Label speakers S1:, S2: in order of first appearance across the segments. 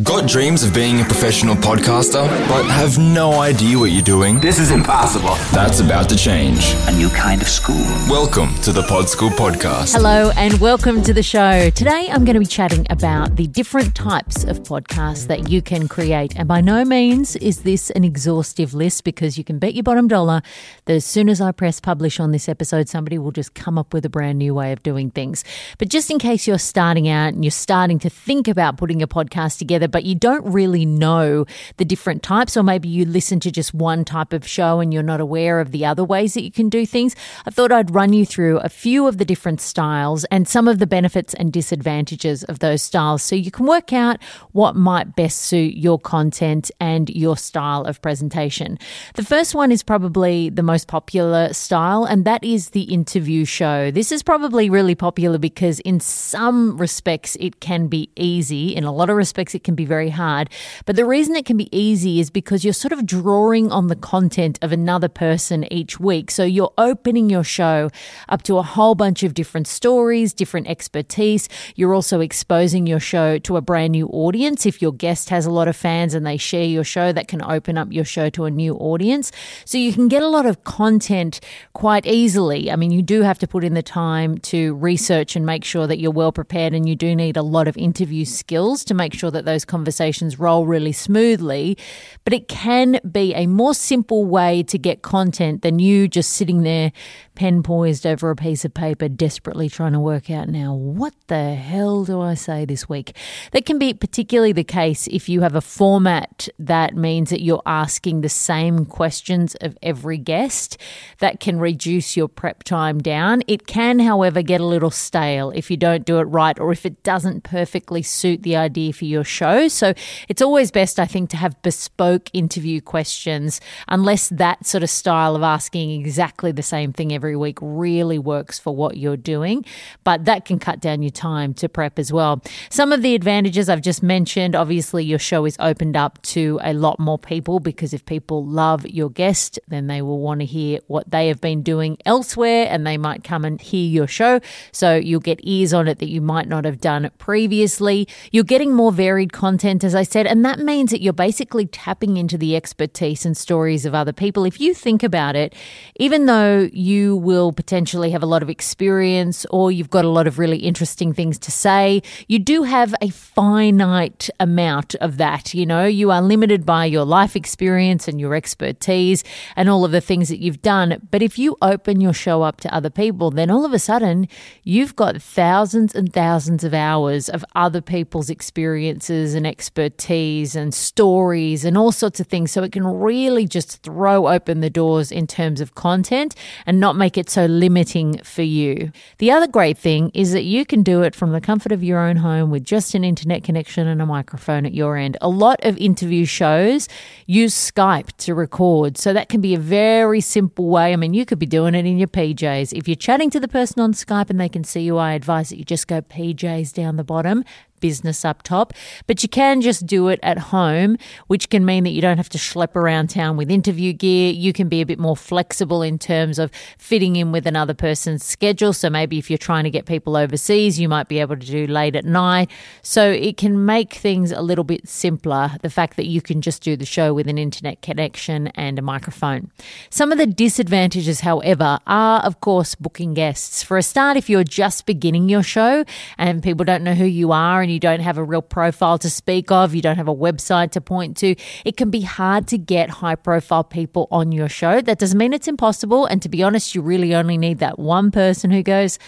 S1: Got dreams of being a professional podcaster, but have no idea what you're doing?
S2: This is impossible.
S1: That's about to change.
S2: A new kind of school.
S1: Welcome to the Pod School Podcast.
S3: Hello and welcome to the show. Today I'm going to be chatting about the different types of podcasts that you can create. And by no means is this an exhaustive list because you can bet your bottom dollar that as soon as I press publish on this episode, somebody will just come up with a brand new way of doing things. But just in case you're starting out and you're starting to think about putting a podcast together, but you don't really know the different types, or maybe you listen to just one type of show and you're not aware of the other ways that you can do things, I thought I'd run you through a few of the different styles and some of the benefits and disadvantages of those styles so you can work out what might best suit your content and your style of presentation. The first one is probably the most popular style, and that is the interview show. This is probably really popular because, in some respects, it can be easy. In a lot of respects, it can be very hard. But the reason it can be easy is because you're sort of drawing on the content of another person each week. So you're opening your show up to a whole bunch of different stories, different expertise. You're also exposing your show to a brand new audience. If your guest has a lot of fans and they share your show, that can open up your show to a new audience. So you can get a lot of content quite easily. I mean, you do have to put in the time to research and make sure that you're well prepared, and you do need a lot of interview skills to make sure that those conversations roll really smoothly. But it can be a more simple way to get content than you just sitting there pen poised over a piece of paper, desperately trying to work out now what the hell do I say this week? That can be particularly the case if you have a format that means that you're asking the same questions of every guest. That can reduce your prep time down. It can, however, get a little stale if you don't do it right or if it doesn't perfectly suit the idea for your show. So it's always best, I think, to have bespoke interview questions, unless that sort of style of asking exactly the same thing every week really works for what you're doing. But that can cut down your time to prep as well. Some of the advantages I've just mentioned obviously, your show is opened up to a lot more people because if people love your guest, then they will want to hear what they have been doing elsewhere and they might come and hear your show. So you'll get ears on it that you might not have done previously. You're getting more varied content, as I said, and that means that you're basically tapping into the expertise and stories of other people. If you think about it, even though you will potentially have a lot of experience or you've got a lot of really interesting things to say, you do have a finite amount of that. You know, you are limited by your life experience and your expertise and all of the things that you've done. But if you open your show up to other people, then all of a sudden you've got thousands and thousands of hours of other people's experiences and expertise and stories and all sorts of things. So it can really just throw open the doors in terms of content and not make it so limiting for you. The other great thing is that you can do it from the comfort of your own home with just an internet connection and a microphone at your end. A lot of interview shows use Skype to record. So that can be a very simple way. I mean, you could be doing it in your PJs. If you're chatting to the person on Skype and they can see you, I advise that you just go PJs down the bottom business up top, but you can just do it at home, which can mean that you don't have to schlep around town with interview gear. You can be a bit more flexible in terms of fitting in with another person's schedule. So maybe if you're trying to get people overseas, you might be able to do late at night. So it can make things a little bit simpler. The fact that you can just do the show with an internet connection and a microphone. Some of the disadvantages, however, are of course booking guests. For a start, if you're just beginning your show and people don't know who you are and you don't have a real profile to speak of, you don't have a website to point to, it can be hard to get high profile people on your show. That doesn't mean it's impossible. And to be honest, you really only need that one person who goes,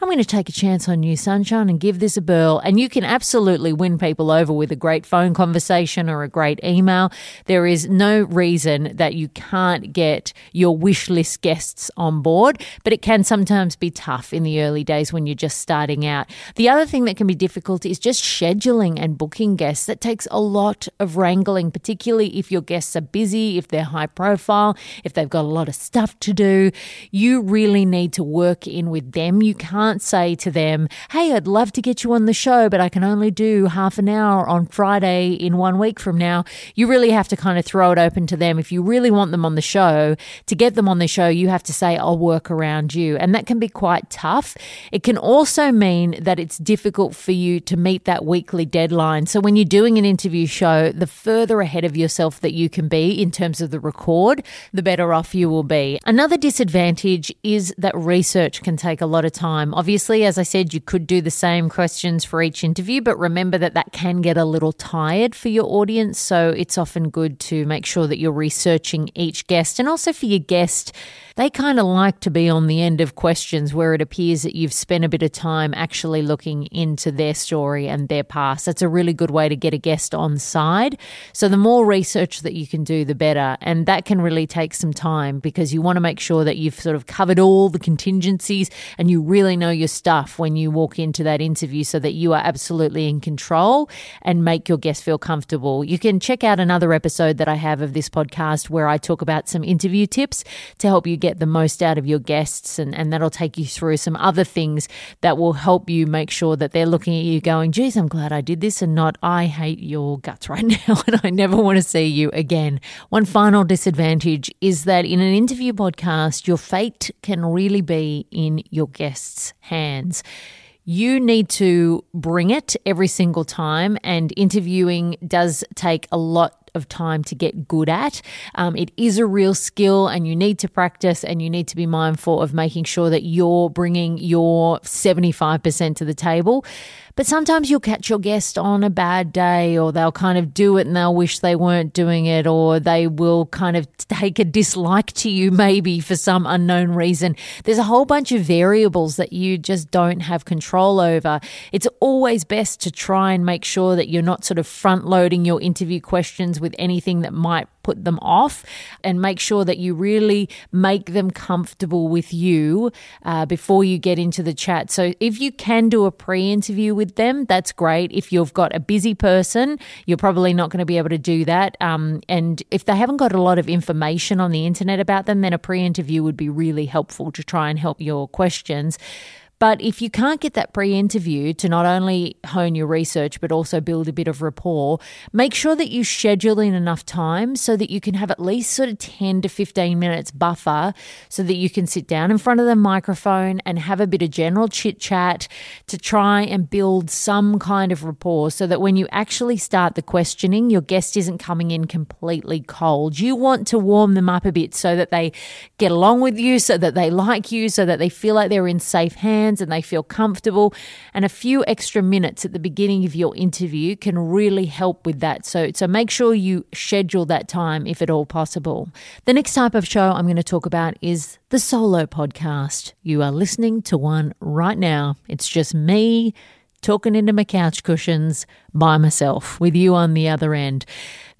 S3: I'm going to take a chance on you, Sunshine, and give this a burl. And you can absolutely win people over with a great phone conversation or a great email. There is no reason that you can't get your wish list guests on board, but it can sometimes be tough in the early days when you're just starting out. The other thing that can be difficult is just scheduling and booking guests. That takes a lot of wrangling, particularly if your guests are busy, if they're high profile, if they've got a lot of stuff to do. You really need to work in with them. You can't say to them, Hey, I'd love to get you on the show, but I can only do half an hour on Friday in one week from now. You really have to kind of throw it open to them. If you really want them on the show, to get them on the show, you have to say, I'll work around you. And that can be quite tough. It can also mean that it's difficult for you to meet that weekly deadline. So when you're doing an interview show, the further ahead of yourself that you can be in terms of the record, the better off you will be. Another disadvantage is that research can take a lot of time. Obviously, as I said, you could do the same questions for each interview, but remember that that can get a little tired for your audience. So it's often good to make sure that you're researching each guest and also for your guest they kind of like to be on the end of questions where it appears that you've spent a bit of time actually looking into their story and their past. That's a really good way to get a guest on side. So the more research that you can do, the better. And that can really take some time because you want to make sure that you've sort of covered all the contingencies and you really know your stuff when you walk into that interview so that you are absolutely in control and make your guest feel comfortable. You can check out another episode that I have of this podcast where I talk about some interview tips to help you get get the most out of your guests, and, and that'll take you through some other things that will help you make sure that they're looking at you going, geez, I'm glad I did this, and not, I hate your guts right now, and I never want to see you again. One final disadvantage is that in an interview podcast, your fate can really be in your guests' hands you need to bring it every single time, and interviewing does take a lot of time to get good at. Um, it is a real skill and you need to practice and you need to be mindful of making sure that you're bringing your 75% to the table. But sometimes you'll catch your guest on a bad day, or they'll kind of do it and they'll wish they weren't doing it, or they will kind of take a dislike to you maybe for some unknown reason. There's a whole bunch of variables that you just don't have control over. It's always best to try and make sure that you're not sort of front loading your interview questions with anything that might put them off and make sure that you really make them comfortable with you uh, before you get into the chat. So if you can do a pre interview with them, that's great. If you've got a busy person, you're probably not going to be able to do that. Um, and if they haven't got a lot of information on the internet about them, then a pre interview would be really helpful to try and help your questions. But if you can't get that pre interview to not only hone your research, but also build a bit of rapport, make sure that you schedule in enough time so that you can have at least sort of 10 to 15 minutes buffer so that you can sit down in front of the microphone and have a bit of general chit chat to try and build some kind of rapport so that when you actually start the questioning, your guest isn't coming in completely cold. You want to warm them up a bit so that they get along with you, so that they like you, so that they feel like they're in safe hands and they feel comfortable. And a few extra minutes at the beginning of your interview can really help with that. So, so make sure you schedule that time if at all possible. The next type of show I'm going to talk about is the solo podcast. You are listening to one right now. It's just me talking into my couch cushions by myself with you on the other end.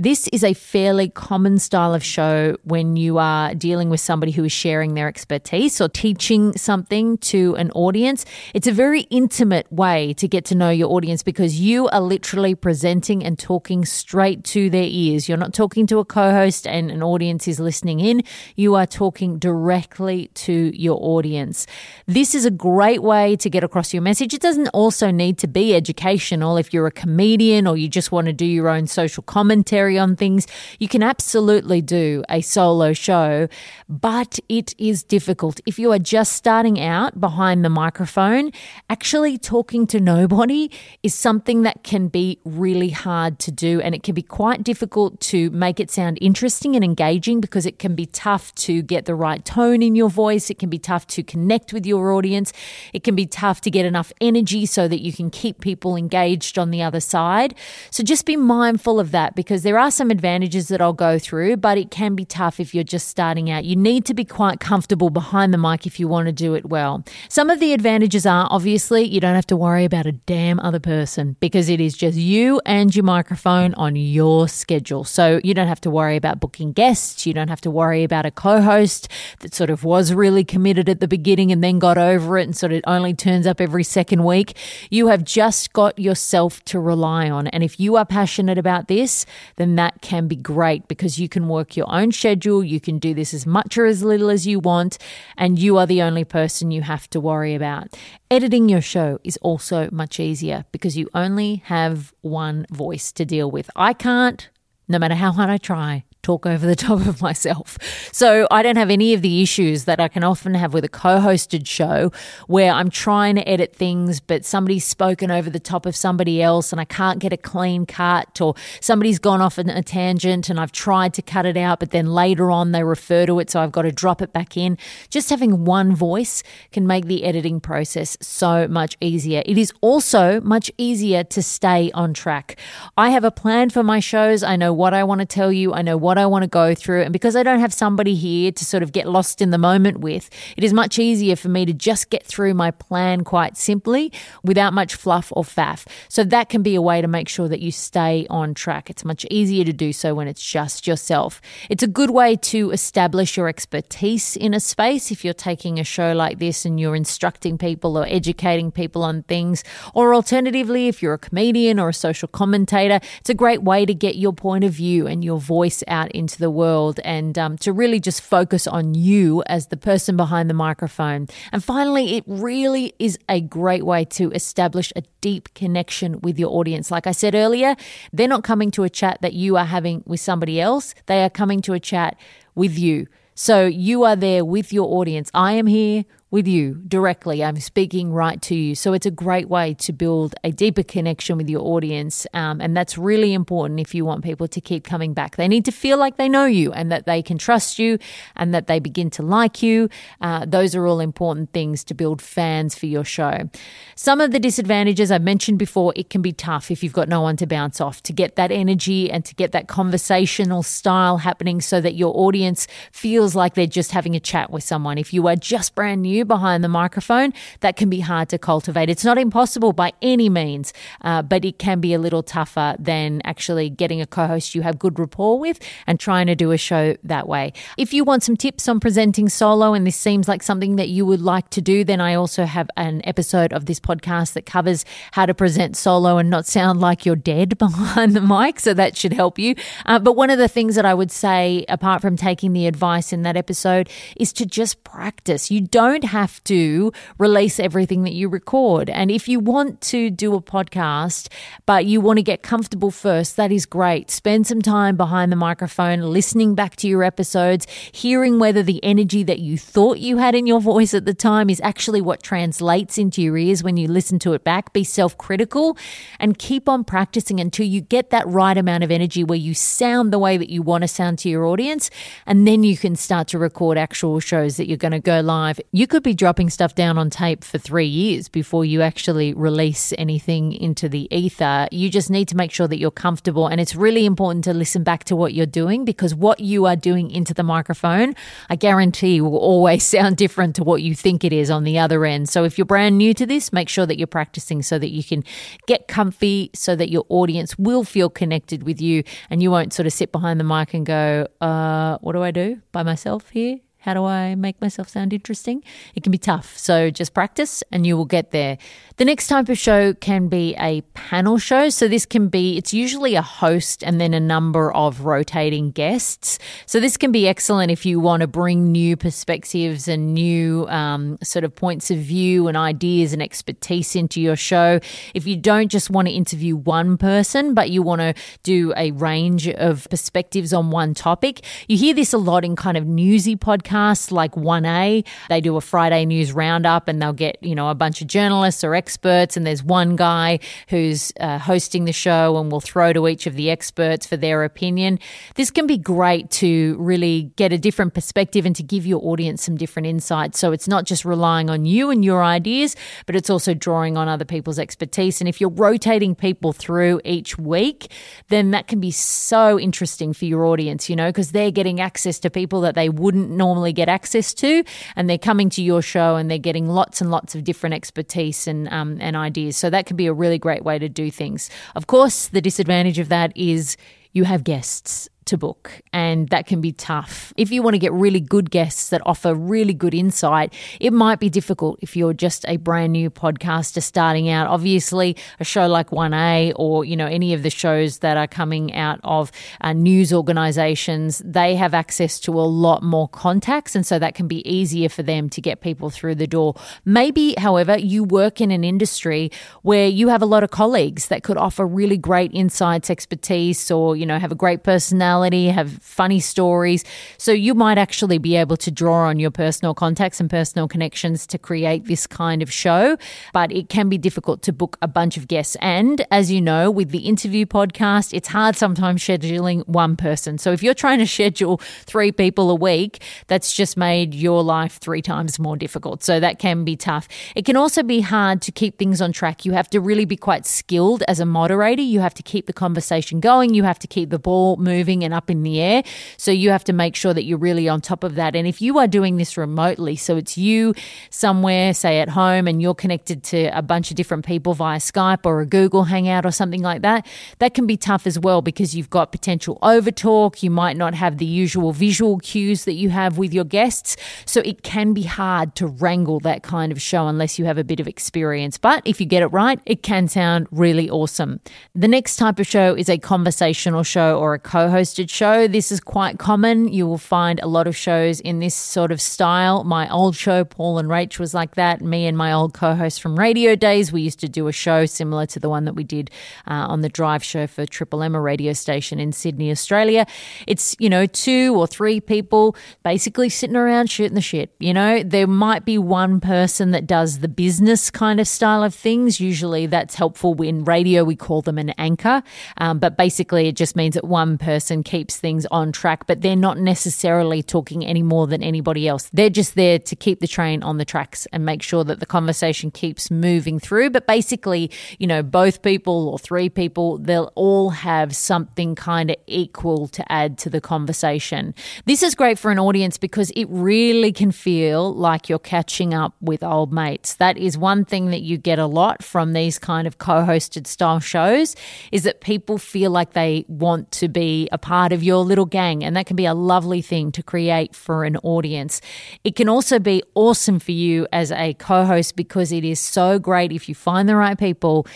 S3: This is a fairly common style of show when you are dealing with somebody who is sharing their expertise or teaching something to an audience. It's a very intimate way to get to know your audience because you are literally presenting and talking straight to their ears. You're not talking to a co host and an audience is listening in. You are talking directly to your audience. This is a great way to get across your message. It doesn't also need to be educational if you're a comedian or you just want to do your own social commentary on things. You can absolutely do a solo show, but it is difficult. If you are just starting out behind the microphone, actually talking to nobody is something that can be really hard to do. And it can be quite difficult to make it sound interesting and engaging because it can be tough to get the right tone in your voice. It can be tough to connect with your audience. It can be tough to get enough energy so that you can keep people engaged on the other side. So just be mindful of that because there are some advantages that I'll go through, but it can be tough if you're just starting out. You need to be quite comfortable behind the mic if you want to do it well. Some of the advantages are obviously you don't have to worry about a damn other person because it is just you and your microphone on your schedule. So you don't have to worry about booking guests. You don't have to worry about a co host that sort of was really committed at the beginning and then got over it and sort of only turns up every second week. You have just got yourself to rely on. And if you are passionate about this, then that can be great because you can work your own schedule. You can do this as much or as little as you want, and you are the only person you have to worry about. Editing your show is also much easier because you only have one voice to deal with. I can't, no matter how hard I try, talk over the top of myself. So I don't have any of the issues that I can often have with a co hosted show where I'm trying to edit things, but somebody's spoken over the top of somebody else and I can't get a clean cut, or somebody's gone off on a tangent and I've tried to cut it out, but then later on they refer to it, so I've got to drop it back in. Just having one voice can make the editing process so much easier. It is also much easier to stay on track. I have a plan for my shows. I know what I want to tell you, I know what I want to go through. And because I don't have somebody here to sort of get lost in the moment with, it is much easier for me to just get through my plan quite simply without much fluff or faff. So that can be a way to make sure that you stay on track. It's much easier to do so when it's just yourself. It's a good way to establish your expertise in a space if you're taking a show like this and you're instructing people or educating people on things. Or alternatively, if you're a comedian or a social commentator, it's a great way to get your point of view and your voice out into the world and um, to really just focus on you as the person behind the microphone. And finally, it really is a great way to establish a deep connection with your audience. Like I said earlier, they're not coming to a chat that you are having with somebody else, they are coming to a chat with you. So you are there with your audience. I am here with you directly. I'm speaking right to you. So it's a great way to build a deeper connection with your audience. Um, and that's really important if you want people to keep coming back. They need to feel like they know you and that they can trust you and that they begin to like you. Uh, those are all important things to build fans for your show. Some of the disadvantages I mentioned before, it can be tough if you've got no one to bounce off to get that energy and to get that conversational style happening so that your audience feels like they're just having a chat with someone. If you are just brand new, behind the microphone, that can be hard to cultivate. It's not impossible by any means, uh, but it can be a little tougher than actually getting a co host you have good rapport with and trying to do a show that way. If you want some tips on presenting solo and this seems like something that you would like to do, then I also have an episode of this podcast that covers how to present solo and not sound like you're dead behind the mic. So that should help you. Uh, but one of the things that I would say, apart from taking the advice in that episode, is to just practice. You don't have to release everything that you record. And if you want to do a podcast, but you want to get comfortable first, that is great. Spend some time behind the microphone, listening back to your episodes, hearing whether the energy that you thought you had in your voice at the time is actually what translates into your ears when you listen to it back. Be self critical and keep on practicing until you get that right amount of energy where you sound the way that you want to sound to your audience. And then you can start to record actual shows that you're going to go live. You could be dropping stuff down on tape for three years before you actually release anything into the ether. You just need to make sure that you're comfortable. And it's really important to listen back to what you're doing because what you are doing into the microphone, I guarantee will always sound different to what you think it is on the other end. So if you're brand new to this, make sure that you're practicing so that you can get comfy so that your audience will feel connected with you and you won't sort of sit behind the mic and go, uh, what do I do by myself here? How do I make myself sound interesting? It can be tough. So just practice and you will get there. The next type of show can be a panel show. So this can be, it's usually a host and then a number of rotating guests. So this can be excellent if you want to bring new perspectives and new um, sort of points of view and ideas and expertise into your show. If you don't just want to interview one person, but you want to do a range of perspectives on one topic, you hear this a lot in kind of newsy podcasts like 1A. They do a Friday news roundup and they'll get, you know, a bunch of journalists or experts, and there's one guy who's uh, hosting the show and will throw to each of the experts for their opinion. This can be great to really get a different perspective and to give your audience some different insights. So it's not just relying on you and your ideas, but it's also drawing on other people's expertise. And if you're rotating people through each week, then that can be so interesting for your audience, you know, because they're getting access to people that they wouldn't normally get access to, and they're coming to your show and they're getting lots and lots of different expertise and um, and ideas. So that can be a really great way to do things. Of course, the disadvantage of that is you have guests to book, and that can be tough. If you want to get really good guests that offer really good insight, it might be difficult if you're just a brand new podcaster starting out. Obviously, a show like 1A or, you know, any of the shows that are coming out of uh, news organizations, they have access to a lot more contacts, and so that can be easier for them to get people through the door. Maybe, however, you work in an industry where you have a lot of colleagues that could offer really great insights, expertise, or, you know, have a great personality personality, have funny stories. So you might actually be able to draw on your personal contacts and personal connections to create this kind of show. But it can be difficult to book a bunch of guests. And as you know, with the interview podcast, it's hard sometimes scheduling one person. So if you're trying to schedule three people a week, that's just made your life three times more difficult. So that can be tough. It can also be hard to keep things on track. You have to really be quite skilled as a moderator. You have to keep the conversation going. You have to keep the ball moving and up in the air. So you have to make sure that you're really on top of that. And if you are doing this remotely, so it's you somewhere, say at home, and you're connected to a bunch of different people via Skype or a Google Hangout or something like that, that can be tough as well because you've got potential overtalk. You might not have the usual visual cues that you have with your guests. So it can be hard to wrangle that kind of show unless you have a bit of experience. But if you get it right, it can sound really awesome. The next type of show is a conversational show or a co hosted show. This is quite common. You will find a lot of shows in this sort of style. My old show, Paul and Rach, was like that. Me and my old co host from radio days, we used to do a show similar to the one that we did uh, on the drive show for Triple M, a radio station in Sydney, Australia. It's, you know, two or three people basically sitting around shooting the shit. You know, there might be one person that does the business kind of style of things. Usually that's helpful. In radio, we call them an anchor. Um, but basically, it just means that one person keeps things on track, but they're not necessarily talking any more than anybody else. They're just there to keep the train on the tracks and make sure that the conversation keeps moving through. But basically, you know, both people or three people, they'll all have something kind of equal to add to the conversation. This is great for an audience because it really can feel like you're catching up with old mates. That is one thing that you get a lot from these kind of co-hosted style shows is that people feel like they want to be a part of your little gang and that can be a lovely thing to create for an audience. It can also be awesome for you as a co-host because it is so great if you find the right people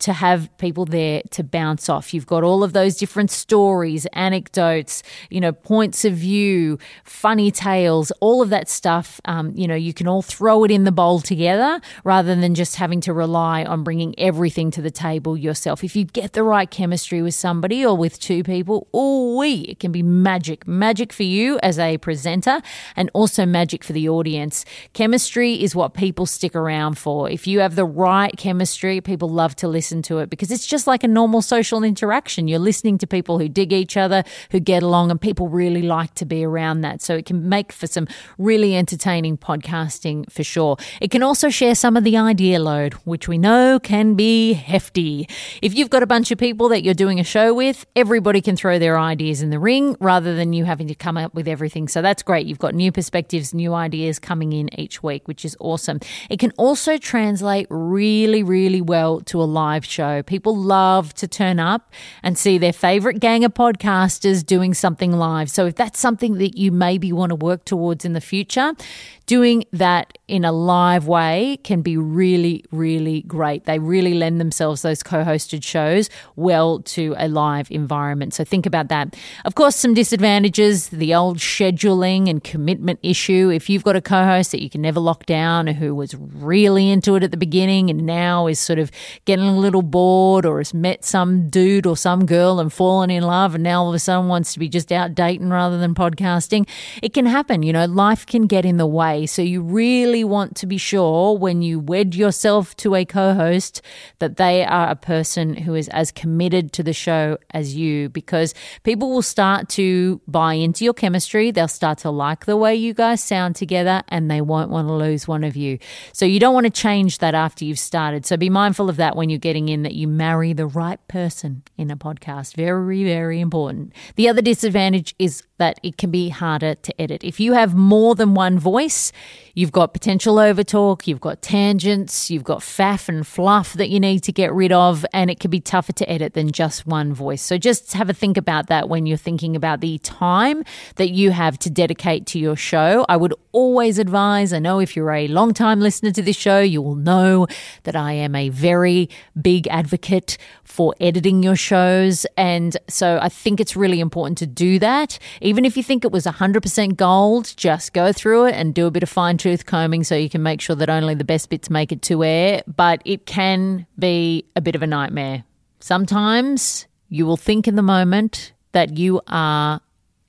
S3: to have people there to bounce off. You've got all of those different stories, anecdotes, you know, points of view, funny tales, all of that stuff. Um, you know, you can all throw it in the bowl together rather than just having to rely on bringing everything to the table yourself. If you get the right chemistry with somebody or with two people, oh, we it can be magic, magic for you as a presenter, and also magic for the audience. Chemistry is what people stick around for. If you have the right chemistry, people love to listen listen to it because it's just like a normal social interaction. You're listening to people who dig each other, who get along, and people really like to be around that. So it can make for some really entertaining podcasting for sure. It can also share some of the idea load, which we know can be hefty. If you've got a bunch of people that you're doing a show with, everybody can throw their ideas in the ring rather than you having to come up with everything. So that's great. You've got new perspectives, new ideas coming in each week, which is awesome. It can also translate really, really well to a live live show. People love to turn up and see their favorite gang of podcasters doing something live. So if that's something that you maybe want to work towards in the future, doing that in a live way can be really, really great. They really lend themselves, those co hosted shows, well to a live environment. So think about that. Of course, some disadvantages the old scheduling and commitment issue. If you've got a co host that you can never lock down who was really into it at the beginning and now is sort of getting a little bored or has met some dude or some girl and fallen in love and now all of a sudden wants to be just out dating rather than podcasting, it can happen. You know, life can get in the way So you really want to be sure when you wed yourself to a co host that they are a person who is as committed to the show as you because people will start to buy into your chemistry. They'll start to like the way you guys sound together and they won't want to lose one of you. So you don't want to change that after you've started. So be mindful of that when you're getting in that you marry the right person in a podcast. Very, very important. The other disadvantage is that it can be harder to edit. If you have more than one voice, you've got potential overtalk, you've got tangents, you've got faff and fluff that you need to get rid of, and it can be tougher to edit than just one voice. So just have a think about that when you're thinking about the time that you have to dedicate to your show. I would always advise, I know if you're a long time listener to this show, you will know that I am a very big advocate for editing your shows. And so I think it's really important to do that even if you think it was 100% gold, just go through it and do a bit of fine tooth combing so you can make sure that only the best bits make it to air. But it can be a bit of a nightmare. Sometimes you will think in the moment that you are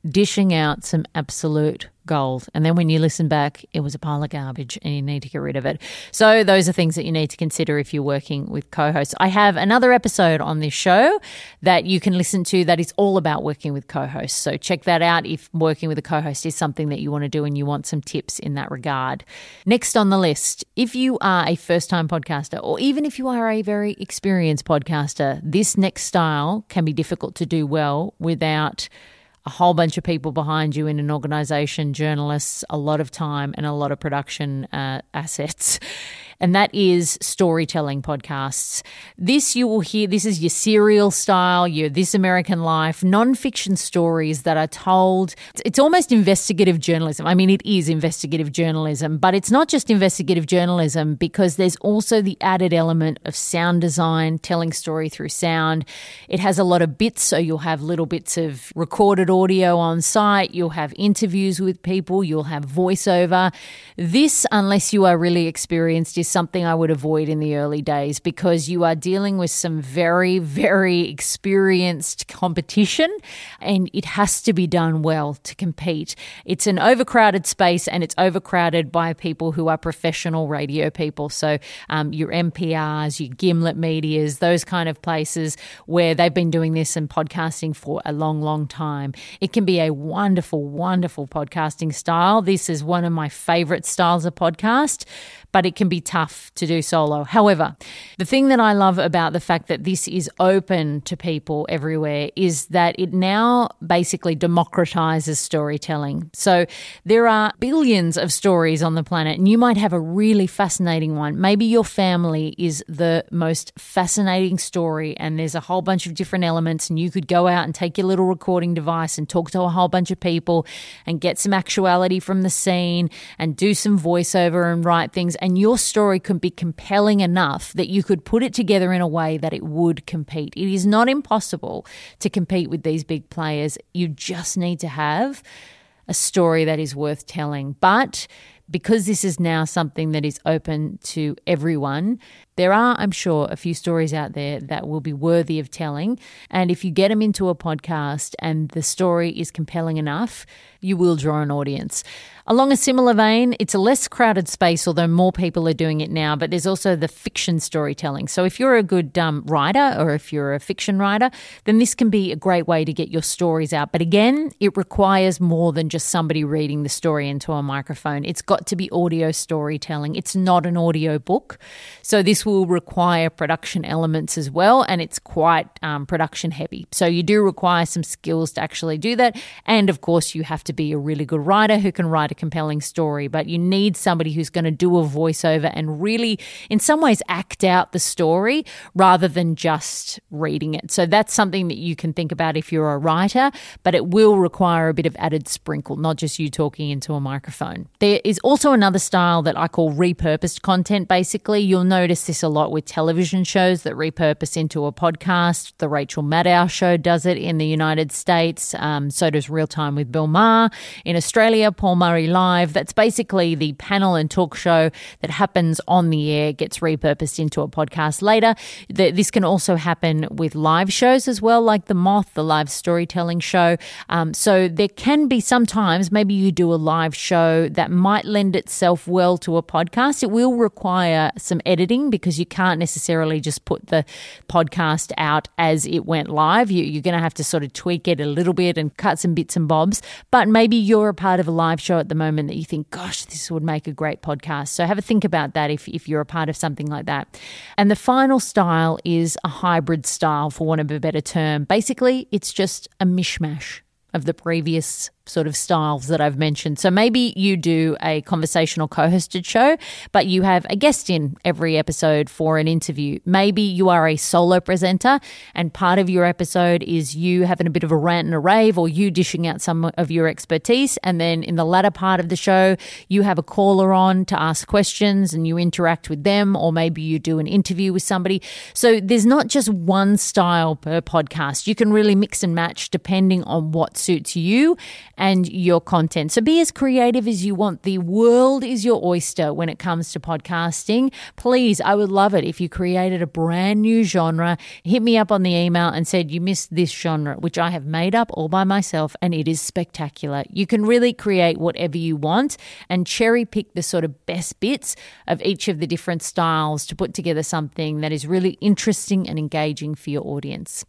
S3: dishing out some absolute gold. And then when you listen back, it was a pile of garbage and you need to get rid of it. So, those are things that you need to consider if you're working with co hosts. I have another episode on this show that you can listen to that is all about working with co hosts. So, check that out if working with a co host is something that you want to do and you want some tips in that regard. Next on the list, if you are a first time podcaster or even if you are a very experienced podcaster, this next style can be difficult to do well without a whole bunch of people behind you in an organization, journalists, a lot of time, and a lot of production uh, assets and that is storytelling podcasts. This you will hear, this is your serial style, your This American Life, non-fiction stories that are told. It's almost investigative journalism. I mean, it is investigative journalism, but it's not just investigative journalism because there's also the added element of sound design, telling story through sound. It has a lot of bits, so you'll have little bits of recorded audio on site, you'll have interviews with people, you'll have voiceover. This, unless you are really experienced, is something I would avoid in the early days because you are dealing with some very, very experienced competition and it has to be done well to compete. It's an overcrowded space and it's overcrowded by people who are professional radio people. So, um, your NPRs, your Gimlet Medias, those kind of places where they've been doing this and podcasting for a long, long time. It can be a wonderful, wonderful podcasting style. This is one of my favorite styles of podcast but it can be tough to do solo. However, the thing that I love about the fact that this is open to people everywhere is that it now basically democratizes storytelling. So there are billions of stories on the planet, and you might have a really fascinating one. Maybe your family is the most fascinating story, and there's a whole bunch of different elements, and you could go out and take your little recording device and talk to a whole bunch of people and get some actuality from the scene and do some voiceover and write things and your story could be compelling enough that you could put it together in a way that it would compete. It is not impossible to compete with these big players. You just need to have a story that is worth telling. But because this is now something that is open to everyone, there are, I'm sure, a few stories out there that will be worthy of telling. And if you get them into a podcast and the story is compelling enough, you will draw an audience. Along a similar vein, it's a less crowded space, although more people are doing it now, but there's also the fiction storytelling. So if you're a good um, writer or if you're a fiction writer, then this can be a great way to get your stories out. But again, it requires more than just somebody reading the story into a microphone. It's got to be audio storytelling. It's not an audio book. So this will require production elements as well, and it's quite um, production heavy. So you do require some skills to actually do that. And of course, you have to be a really good writer who can write a compelling story, but you need somebody who's going to do a voiceover and really, in some ways, act out the story rather than just reading it. So that's something that you can think about if you're a writer, but it will require a bit of added sprinkle, not just you talking into a microphone. There is also another style that I call repurposed content, basically. You'll notice this a lot with television shows that repurpose into a podcast. The Rachel Maddow show does it in the United States. Um, so does Real Time with Bill Maher. In Australia, Paul Murray Live. That's basically the panel and talk show that happens on the air, gets repurposed into a podcast later. This can also happen with live shows as well, like The Moth, the live storytelling show. Um, so there can be sometimes maybe you do a live show that might lend itself well to a podcast. It will require some editing because you can't necessarily just put the podcast out as it went live. You, you're going to have to sort of tweak it a little bit and cut some bits and bobs. But maybe you're a part of a live show at the moment that you think, gosh, this would make a great podcast. So have a think about that if, if you're a part of something like that. And the final style is a hybrid style, for want of a better term. Basically, it's just a mishmash of the previous sort of styles that I've mentioned. So maybe you do a conversational co hosted show, but you have a guest in every episode for an interview. Maybe you are a solo presenter and part of your episode is you having a bit of a rant and a rave or you dishing out some of your expertise. And then in the latter part of the show, you have a caller on to ask questions and you interact with them, or maybe you do an interview with somebody. So there's not just one style per podcast. You can really mix and match depending on what suits you and your content. So be as creative as you want. The world is your oyster when it comes to podcasting. Please, I would love it if you created a brand new genre. Hit me up on the email and said you missed this genre, which I have made up all by myself, and it is spectacular. You can really create whatever you want and cherry pick the sort of best bits of each of the different styles to put together something that is really interesting and engaging for your audience.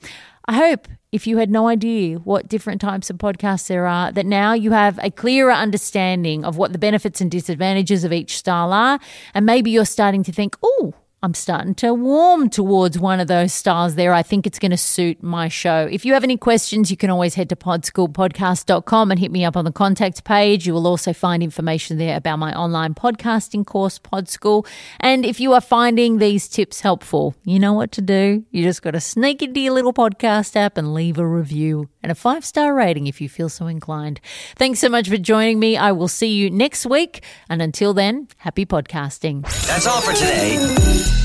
S3: I hope if you had no idea what different types of podcasts there are, that now you have a clearer understanding of what the benefits and disadvantages of each style are. And maybe you're starting to think, oh, I'm starting to warm towards one of those styles there. I think it's going to suit my show. If you have any questions, you can always head to podschoolpodcast.com and hit me up on the contact page. You will also find information there about my online podcasting course, Podschool. And if you are finding these tips helpful, you know what to do. You just got to sneak into your little podcast app and leave a review and a five star rating if you feel so inclined. Thanks so much for joining me. I will see you next week. And until then, happy podcasting.
S2: That's all for today.